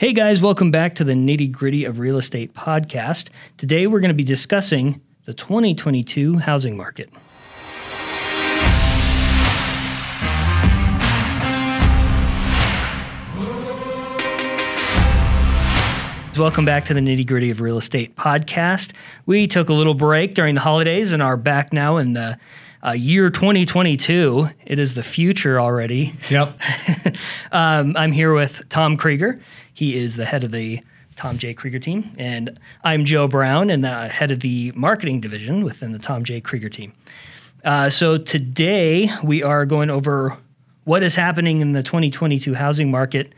Hey guys, welcome back to the Nitty Gritty of Real Estate podcast. Today we're going to be discussing the 2022 housing market. Welcome back to the Nitty Gritty of Real Estate podcast. We took a little break during the holidays and are back now in the uh, year 2022. It is the future already. Yep. um, I'm here with Tom Krieger. He is the head of the Tom J. Krieger team. And I'm Joe Brown and the head of the marketing division within the Tom J. Krieger team. Uh, so today we are going over what is happening in the 2022 housing market.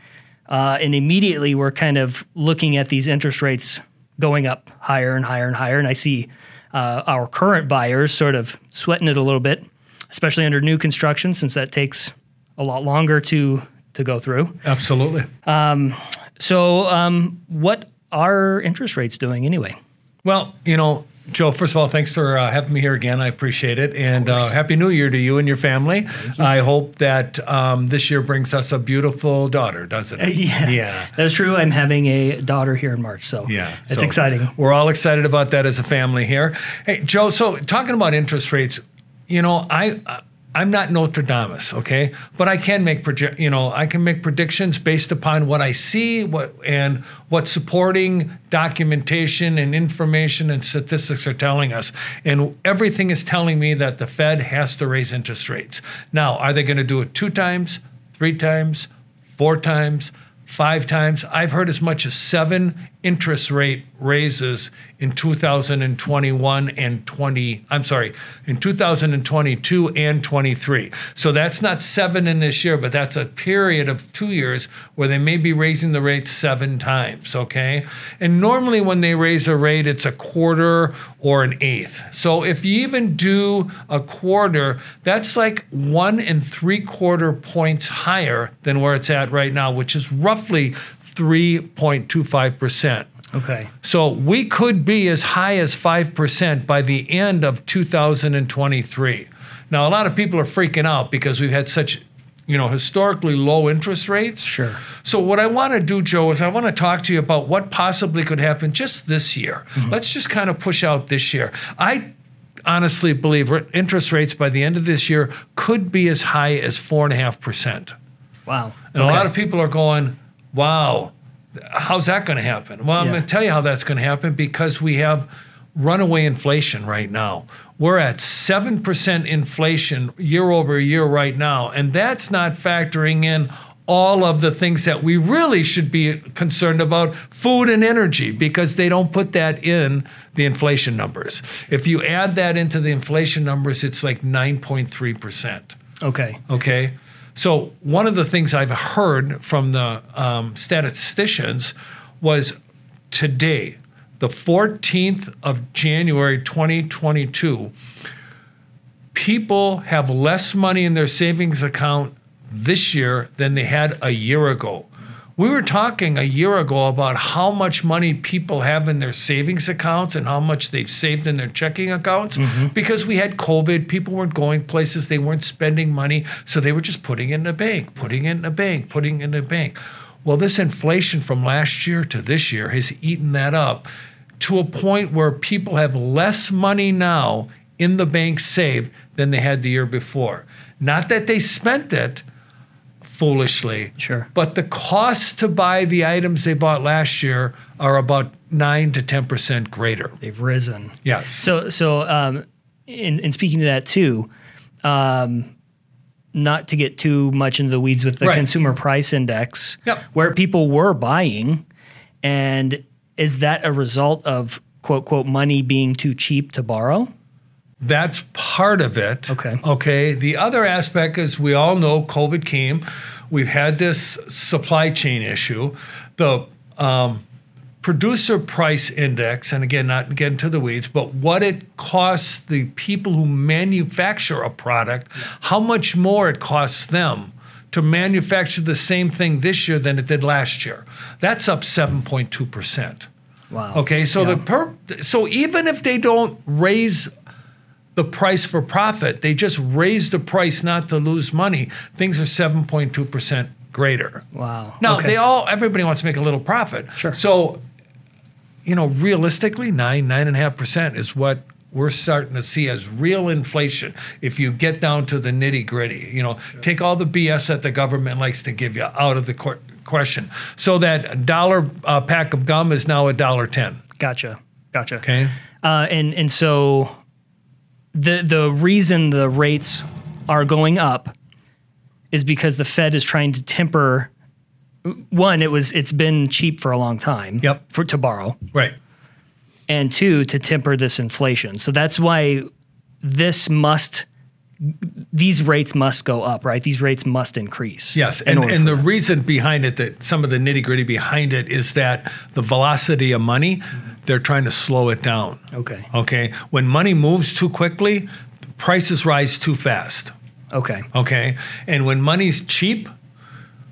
Uh, and immediately we're kind of looking at these interest rates going up higher and higher and higher. And I see uh, our current buyers sort of sweating it a little bit, especially under new construction, since that takes a lot longer to to go through. Absolutely. Um, so, um, what are interest rates doing anyway? Well, you know, Joe, first of all, thanks for uh, having me here again. I appreciate it. And uh, Happy New Year to you and your family. You. I hope that um, this year brings us a beautiful daughter, doesn't it? Uh, yeah. yeah. That's true. I'm having a daughter here in March. So yeah, it's so exciting. We're all excited about that as a family here. Hey, Joe, so talking about interest rates, you know, I. I'm not Notre Nostradamus, okay, but I can make proje- you know I can make predictions based upon what I see, what and what supporting documentation and information and statistics are telling us, and everything is telling me that the Fed has to raise interest rates. Now, are they going to do it two times, three times, four times? Five times. I've heard as much as seven interest rate raises in 2021 and 20 I'm sorry in 2022 and 23 so that's not seven in this year but that's a period of two years where they may be raising the rate seven times okay? And normally when they raise a rate it's a quarter or an eighth. So if you even do a quarter that's like one and three quarter points higher than where it's at right now which is roughly 3.25%. Okay. So we could be as high as 5% by the end of 2023. Now, a lot of people are freaking out because we've had such you know, historically low interest rates. Sure. So what I want to do, Joe, is I want to talk to you about what possibly could happen just this year. Mm-hmm. Let's just kind of push out this year. I honestly believe interest rates by the end of this year could be as high as four and a half percent. Wow. And okay. a lot of people are going, wow, how's that going to happen? Well, I'm going to tell you how that's going to happen because we have runaway inflation right now. We're at 7% inflation year over year right now, and that's not factoring in all of the things that we really should be concerned about food and energy because they don't put that in the inflation numbers. If you add that into the inflation numbers, it's like 9.3%. Okay. Okay. So one of the things I've heard from the um, statisticians was today, the 14th of January 2022, people have less money in their savings account this year than they had a year ago. We were talking a year ago about how much money people have in their savings accounts and how much they've saved in their checking accounts mm-hmm. because we had COVID. People weren't going places, they weren't spending money. So they were just putting it in the bank, putting it in the bank, putting it in the bank. Well, this inflation from last year to this year has eaten that up to a point where people have less money now in the bank saved than they had the year before. Not that they spent it foolishly. Sure. But the costs to buy the items they bought last year are about nine to ten percent greater. They've risen. Yes. So so um, in in speaking to that too, um, not to get too much into the weeds with the right. consumer price index, yep. where people were buying, and is that a result of quote quote money being too cheap to borrow? That's part of it. Okay. Okay. The other aspect is we all know COVID came. We've had this supply chain issue. The um, producer price index, and again, not getting to the weeds, but what it costs the people who manufacture a product, how much more it costs them to manufacture the same thing this year than it did last year. That's up 7.2%. Wow. Okay, so yeah. the per so even if they don't raise the price for profit. They just raised the price not to lose money. Things are 7.2% greater. Wow. Now Okay. they all everybody wants to make a little profit. Sure. So, you know, realistically, nine nine and a half percent is what we're starting to see as real inflation. If you get down to the nitty gritty, you know, take all the BS that the government likes to give you out of the qu- question. So that dollar uh, pack of gum is now a dollar ten. Gotcha. Gotcha. Okay. Uh, and and so the the reason the rates are going up is because the Fed is trying to temper. One, it was it's been cheap for a long time. Yep. For to borrow, Right. and two to temper this inflation. So that's why this must these rates must go up, right? These rates must increase. Yes, in and, and the that. reason behind it, that some of the nitty gritty behind it is that the velocity of money, they're trying to slow it down. okay, Okay, when money moves too quickly, prices rise too fast. okay, Okay, and when money's cheap,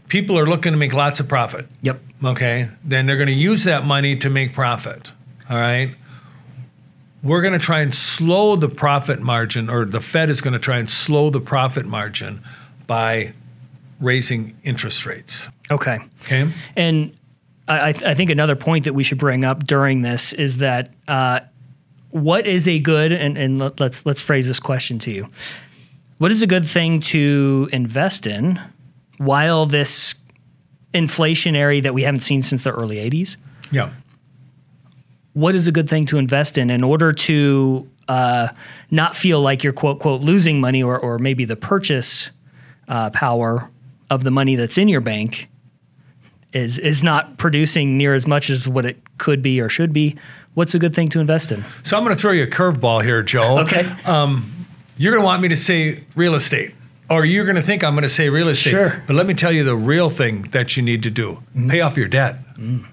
people are looking to make lots of profit. yep, Okay, then they're going to use that money to make profit. All right. We're going to try and slow the profit margin, or the Fed is going to try and slow the profit margin by raising interest rates. okay. Okay. And I, I th- I think another point that we should bring up during this is that uh, what is a good and, and let- let's let's phrase this question to you. What is a good thing to invest in while this inflationary that we haven't seen since the early '80s? Yeah. What is a good thing to invest in in order to uh, not feel like you're quote quote losing money or or maybe the purchase uh, power of the money that's in your bank is is not producing near as much as what it could be or should be. What's a good thing to invest in? So I'm going to throw you a curveball here, Joe. Okay. Um, you're going to want me to say real estate, or you're going to think I'm going to say real estate. Sure. But let me tell you the real thing that you need to do mm-hmm. pay off your debt. Mm.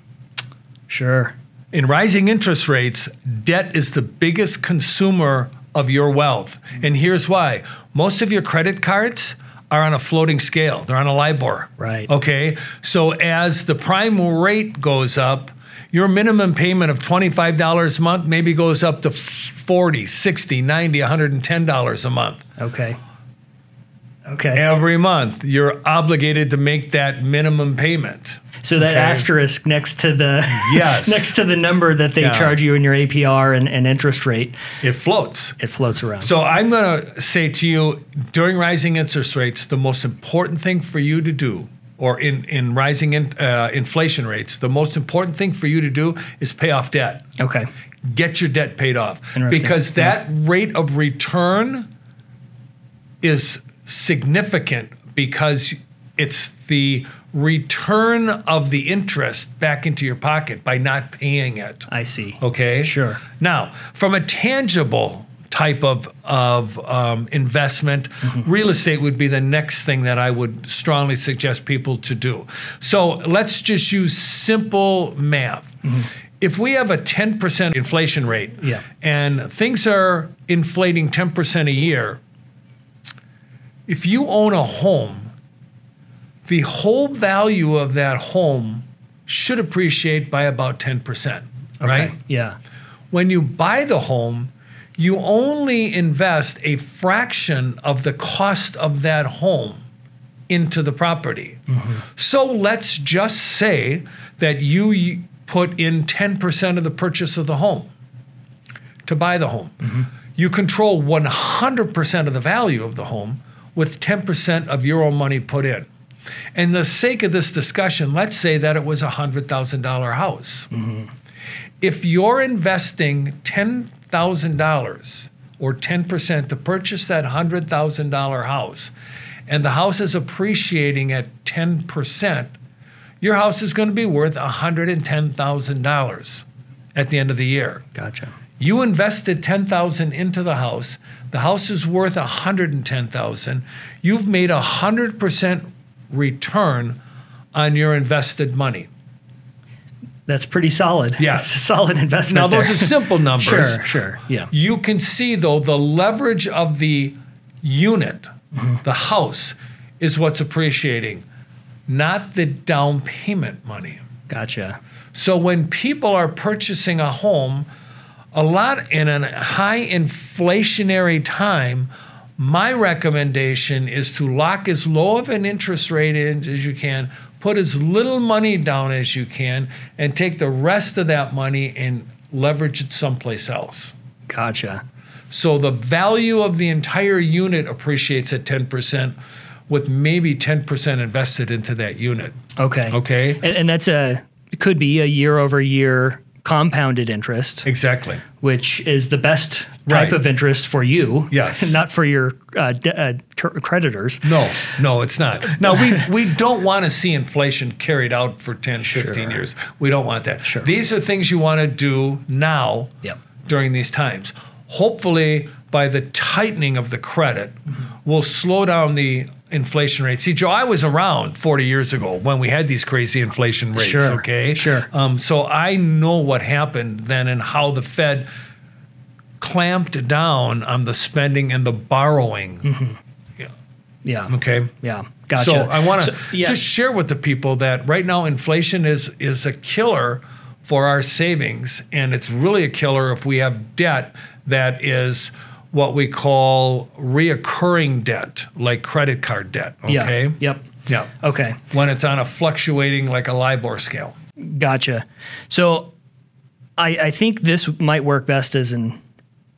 Sure. In rising interest rates, debt is the biggest consumer of your wealth. Mm. And here's why most of your credit cards are on a floating scale, they're on a LIBOR. Right. Okay. So as the prime rate goes up, your minimum payment of $25 a month maybe goes up to 40, 60, 90, $110 a month. Okay. Okay. Every month, you're obligated to make that minimum payment. So that Okay. asterisk next to the Yes. next to the number that they Yeah. charge you in your APR and, and interest rate, It floats. it floats around. So I'm going to say to you during rising interest rates, the most important thing for you to do, or in, in rising in, uh, inflation rates, the most important thing for you to do is pay off debt. okay. Get your debt paid off. Because that rate of return is significant because it's the return of the interest back into your pocket by not paying it. I see. Okay. Sure. Now, from a tangible type of of um, investment, real estate would be the next thing that I would strongly suggest people to do. So let's just use simple math. If we have a 10% inflation rate Yeah. and things are inflating 10% a year, if you own a home, the whole value of that home should appreciate by about 10%, right? Yeah. When you buy the home, you only invest a fraction of the cost of that home into the property. Mm-hmm. So let's just say that you put in 10% of the purchase of the home to buy the home. Mm-hmm. You control 100% of the value of the home with 10% of your own money put in. And the sake of this discussion, let's say that it was a $100,000 house mm-hmm. if you're investing $10,000 or 10% to purchase that $100,000 house, and the house is appreciating at 10%, your house is going to be worth $110,000 at the end of the year. Gotcha. You invested 10,000 into the house. The house is worth 110,000. You've made a 100% return on your invested money. That's pretty solid. Yeah. It's a solid investment. Now those there. are simple numbers. Sure, sure. Yeah. You can see though the leverage of the unit, mm-hmm. the house, is what's appreciating, not the down payment money. Gotcha. So when people are purchasing a home, a lot in a high inflationary time, My recommendation is to lock as low of an interest rate in as you can, put as little money down as you can, and take the rest of that money and leverage it someplace else. Gotcha. So the value of the entire unit appreciates at 10% with maybe 10% invested into that unit. Okay. Okay? And, and that's a it could be a year over year compounded interest, Exactly. which is the best type Right. of interest for you. Yes. not for your uh, de- uh, cr- creditors. No, no, it's not. Now we we don't want to see inflation carried out for 10, 15 Sure. years. We don't want that. Sure. These are things you want to do now Yep. during these times. Hopefully by the tightening of the credit Mm-hmm. Will slow down the inflation rate. See, Joe, I was around 40 years ago when we had these crazy inflation rates, Sure, okay? sure. Um, so I know what happened then and how the Fed clamped down on the spending and the borrowing. Mm-hmm. Yeah. Okay. Yeah. Gotcha. So I want to So, yeah. just share with the people that right now inflation is is a killer for our savings, and it's really a killer if we have debt that is what we call reoccurring debt, like credit card debt. Yeah. Yep. Yeah. Okay. When it's on a fluctuating like a LIBOR scale. Gotcha. So I, I think this might work best as an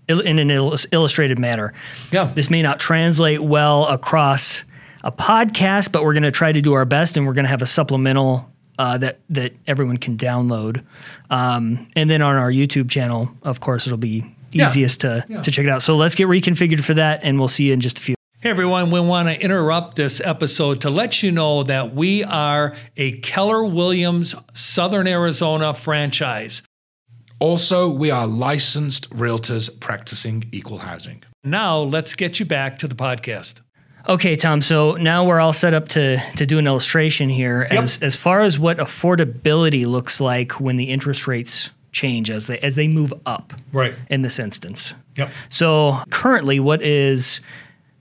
in an illus- illustrated manner. Yeah. This may not translate well across a podcast, but we're going to try to do our best, and we're going to have a supplemental uh, that that everyone can download. Um, and then on our YouTube channel, of course, it'll be Yeah. easiest to Yeah. to check it out. So let's get reconfigured for that, and we'll see you in just a few. Hey everyone, we want to interrupt this episode to let you know that we are a Keller Williams Southern Arizona franchise. Also, we are licensed realtors practicing equal housing. Now, let's get you back to the podcast. Okay, Tom. So now we're all set up to to do an illustration here. As as far as what affordability looks like when the interest rates change as they as they move up Right. in this instance. Yep. So currently, what is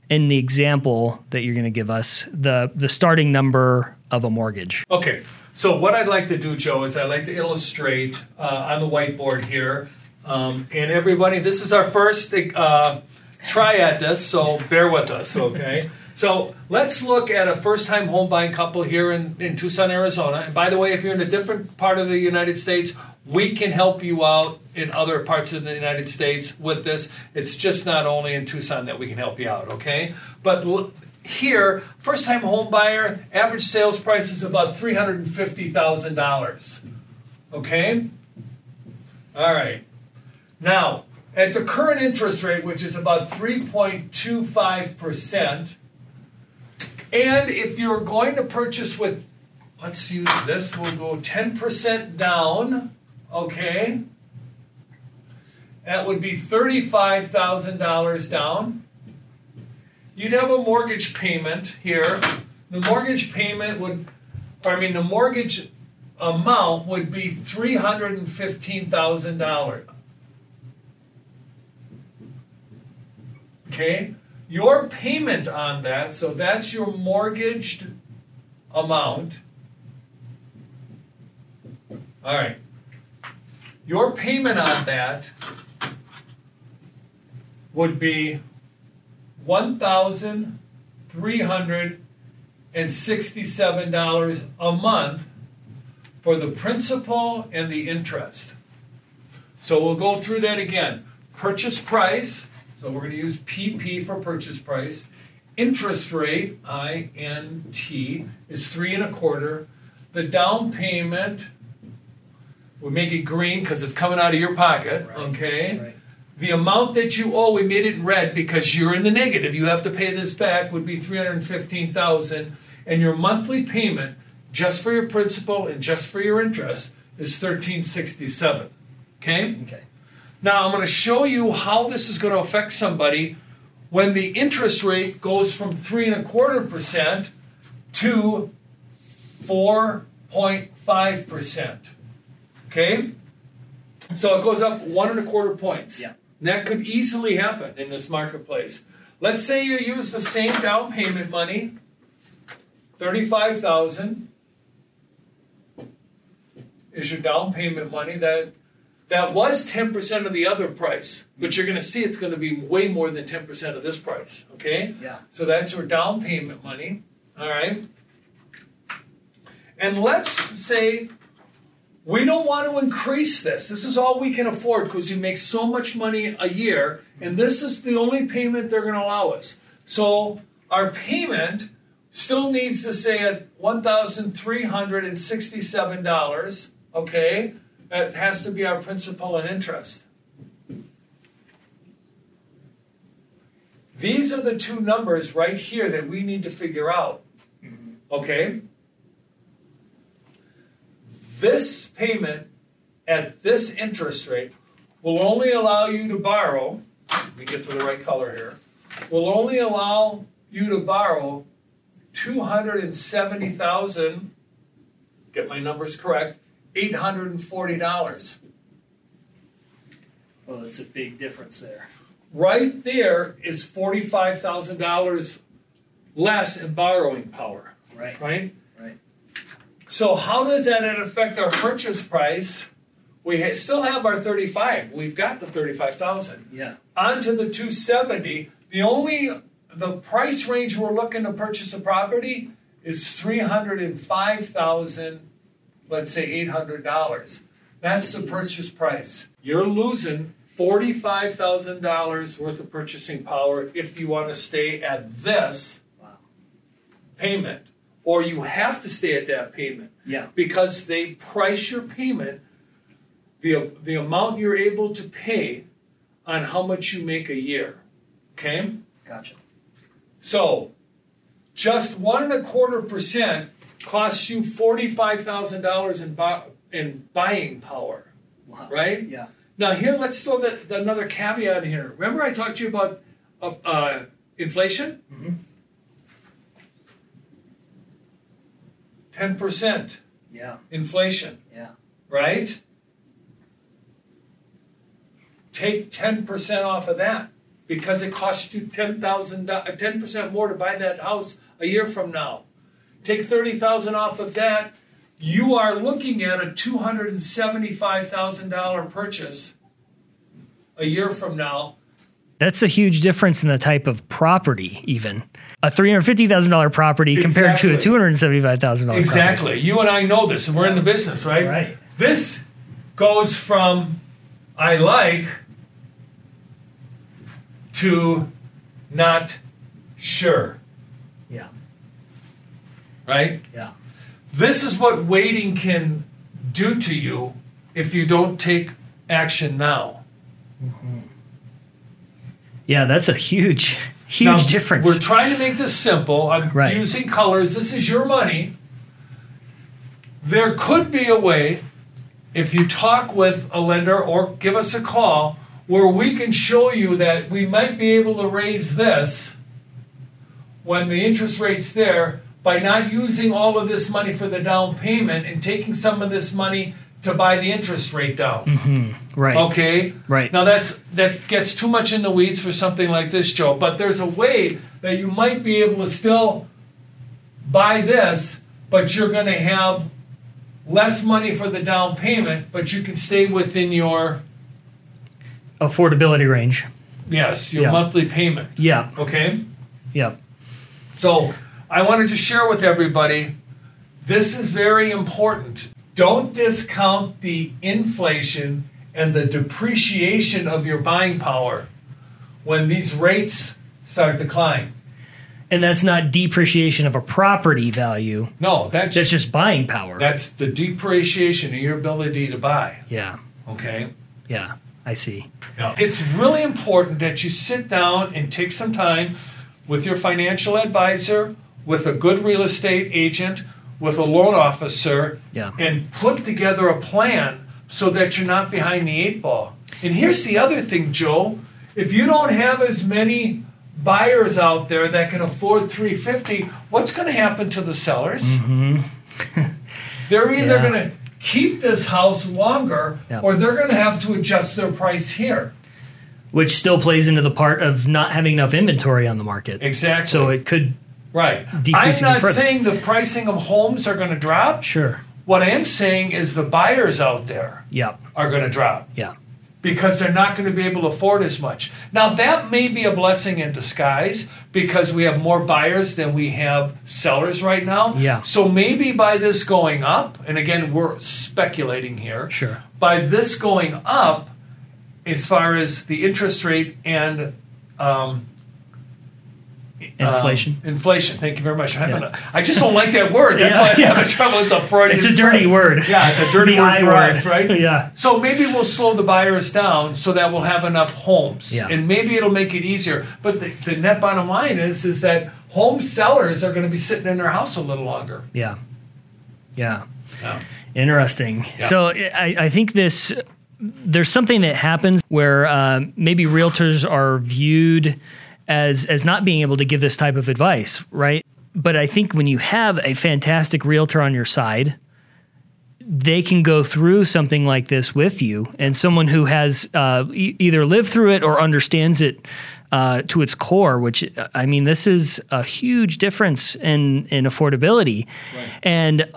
in the example that you're going to give us the the starting number of a mortgage? Okay. So what I'd like to do, Joe, is I'd like to illustrate uh, on the whiteboard here. Um, and everybody, this is our first uh, try at this, so bear with us, okay? so let's look at a first-time home buying couple here in, in Tucson, Arizona. And by the way, if you're in a different part of the United States, we can help you out in other parts of the United States with this. It's just not only in Tucson that we can help you out, okay? But l- here, first time home buyer, average sales price is about $350,000. Okay? All right. Now, at the current interest rate, which is about 3.25%, and if you're going to purchase with, let's use this, we'll go 10% down, okay? That would be $35,000 down you'd have a mortgage payment here. The mortgage payment would, or I mean, the mortgage amount would be three hundred and fifteen thousand dollars. Okay, your payment on that, so that's your mortgaged amount. All right, your payment on that would be one thousand three hundred and sixty-seven dollars a month for the principal and the interest. So we'll go through that again. Purchase price. So we're going to use PP for purchase price. Interest rate INT is three and a quarter. The down payment. We make it green because it's coming out of your pocket. Okay. The amount that you owe, we made it red because you're in the negative. You have to pay this back. Would be three hundred fifteen thousand, and your monthly payment, just for your principal and just for your interest, is thirteen sixty seven. Okay. Okay. Now I'm going to show you how this is going to affect somebody when the interest rate goes from three and a quarter percent to four point five percent. Okay. So it goes up one and a quarter points. Yeah. That could easily happen in this marketplace. Let's say you use the same down payment money, thirty-five thousand is your down payment money. That that was 10% of the other price, but you're going to see it's going to be way more than 10% of this price, okay? Yeah. So that's your down payment money, all right? And let's say we don't want to increase this. This is all we can afford because you make so much money a year, and this is the only payment they're going to allow us. So our payment still needs to stay at $1,367, okay? That has to be our principal and interest. These are the two numbers right here that we need to figure out. Okay? This payment at this interest rate will only allow you to borrow, let me get to the right color here, will only allow you to borrow 270,000 get my numbers correct, $840. Well, that's a big difference there. Right there is $45,000 less in borrowing power, Right. right? So how does that affect our purchase price? We ha- still have our 35. We've got the 35,000. Yeah. On to the 270. The only the price range we're looking to purchase a property is 305,000 let's say $800. That's the purchase price. You're losing $45,000 worth of purchasing power if you want to stay at this Wow. payment or you have to stay at that payment Yeah. because they price your payment the the amount you're able to pay on how much you make a year. Okay? Gotcha. So just one and a quarter percent costs you forty five thousand dollars in bu- in buying power. Wow. Right? Yeah. Now here, let's throw the, the another caveat in here. Remember, I talked to you about uh, uh, inflation. 10 percent Yeah. inflation. Yeah. right? Take 10% off of that because it costs you $10,000, 10% uh, more to buy that house a year from now. Take 30,000 off of that, you are looking at a $275,000 purchase a year from now. That's a huge difference in the type of property, even. A $350,000 property compared to a $275,000 Exactly. You and I know this, and we're in the business, right? Right. This goes from I like to not sure, Yeah. right? Yeah. This is what waiting can do to you if you don't take action now. Mm-hmm. Yeah, that's a huge, huge Now, difference. We're trying to make this simple. I'm Right. using colors. This is your money. There could be a way, if you talk with a lender or give us a call, where we can show you that we might be able to raise this when the interest rate's there by not using all of this money for the down payment and taking some of this money to buy the interest rate down. Mm-hmm. right. Okay. Right. Now that's that gets too much in the weeds for something like this, Joe. But there's a way that you might be able to still buy this, but you're going to have less money for the down payment, but you can stay within your Affordability range. yes your Yeah. monthly payment. Yeah. Okay. Yep. So I wanted to share with everybody this is very important. Don't discount the inflation and the depreciation of your buying power when these rates start to climb. And that's not depreciation of a property value. No, that's That's just buying power. that's the depreciation of your ability to buy. yeah. Okay. Yeah. I see. Now, it's really important that you sit down and take some time with your financial advisor, with a good real estate agent, with a loan officer, Yeah. and put together a plan so that you're not behind the eight ball. And here's the other thing, Joe. If you don't have as many buyers out there that can afford 350, what's going to happen to the sellers? Mm-hmm. They're either Yeah. going to keep this house longer Yeah. or they're going to have to adjust their price here. Which still plays into the part of not having enough inventory on the market. Exactly. So it could, right. I'm not saying the pricing of homes are going to drop. sure. What I am saying is the buyers out there Yep. are going to drop Yeah. because they're not going to be able to afford as much. Now, that may be a blessing in disguise because we have more buyers than we have sellers right now. Yeah. So maybe by this going up, and again, we're speculating here. Sure. By this going up, as far as the interest rate and um, Inflation. um, inflation. Thank you very much. I'm Yeah. a- I just don't like that word. That's Yeah, why I'm yeah. having trouble. It's a Freudian It's a dirty word. Yeah, it's a dirty word I for word. us, right? Yeah. So maybe we'll slow the buyers down so that we'll have enough homes, Yeah. and maybe it'll make it easier. But the, the net bottom line is is that home sellers are going to be sitting in their house a little longer. Yeah. Yeah. Yeah. Interesting. So I, I think this there's something that happens where um, maybe realtors are viewed as as not being able to give this type of advice, right? But I think when you have a fantastic realtor on your side, they can go through something like this with you, and someone who has uh, e- either lived through it or understands it uh, to its core. Which I mean, this is a huge difference in in affordability, and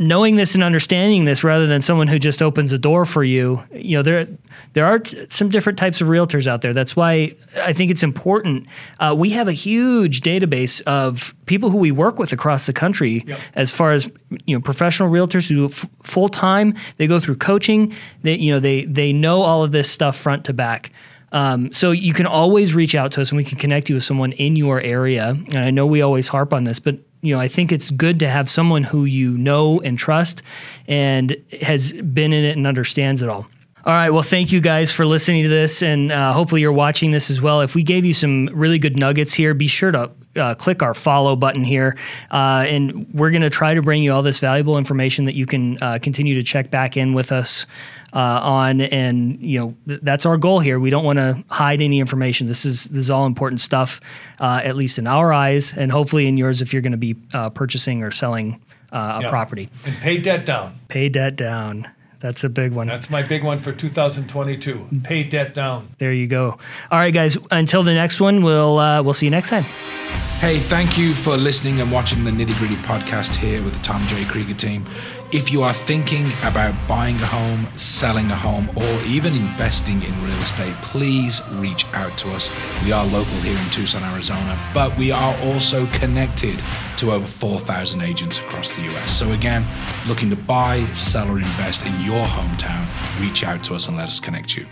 knowing this and understanding this rather than someone who just opens a door for you you know there there are t- some different types of realtors out there. That's why i think it's important. Uh, we have a huge database of people who we work with across the country Yep. as far as you know professional realtors who do f- full time they go through coaching. They you know they they know all of this stuff front to back. Um, so you can always reach out to us and we can connect you with someone in your area. And I know we always harp on this, but you know, I think it's good to have someone who you know and trust and has been in it and understands it all. All right. Well, thank you guys for listening to this, and uh, hopefully you're watching this as well. If we gave you some really good nuggets here, be sure to uh, click our follow button here, uh, and we're going to try to bring you all this valuable information that you can uh, continue to check back in with us uh, on. And you know th- that's our goal here. We don't want to hide any information. This is this is all important stuff, uh, at least in our eyes, and hopefully in yours if you're going to be uh, purchasing or selling uh, a Yeah. property. And pay debt down. Pay debt down. That's a big one. That's my big one for 2022. Pay debt down. There you go. All right, guys. Until the next one, we'll uh, we'll see you next time. Hey, thank you for listening and watching the Nitty Gritty podcast here with the Tom J. Krieger team. If you are thinking about buying a home, selling a home, or even investing in real estate, please reach out to us. We are local here in Tucson, Arizona, but we are also connected to over 4,000 agents across the US. So, again, looking to buy, sell, or invest in your hometown, reach out to us and let us connect you.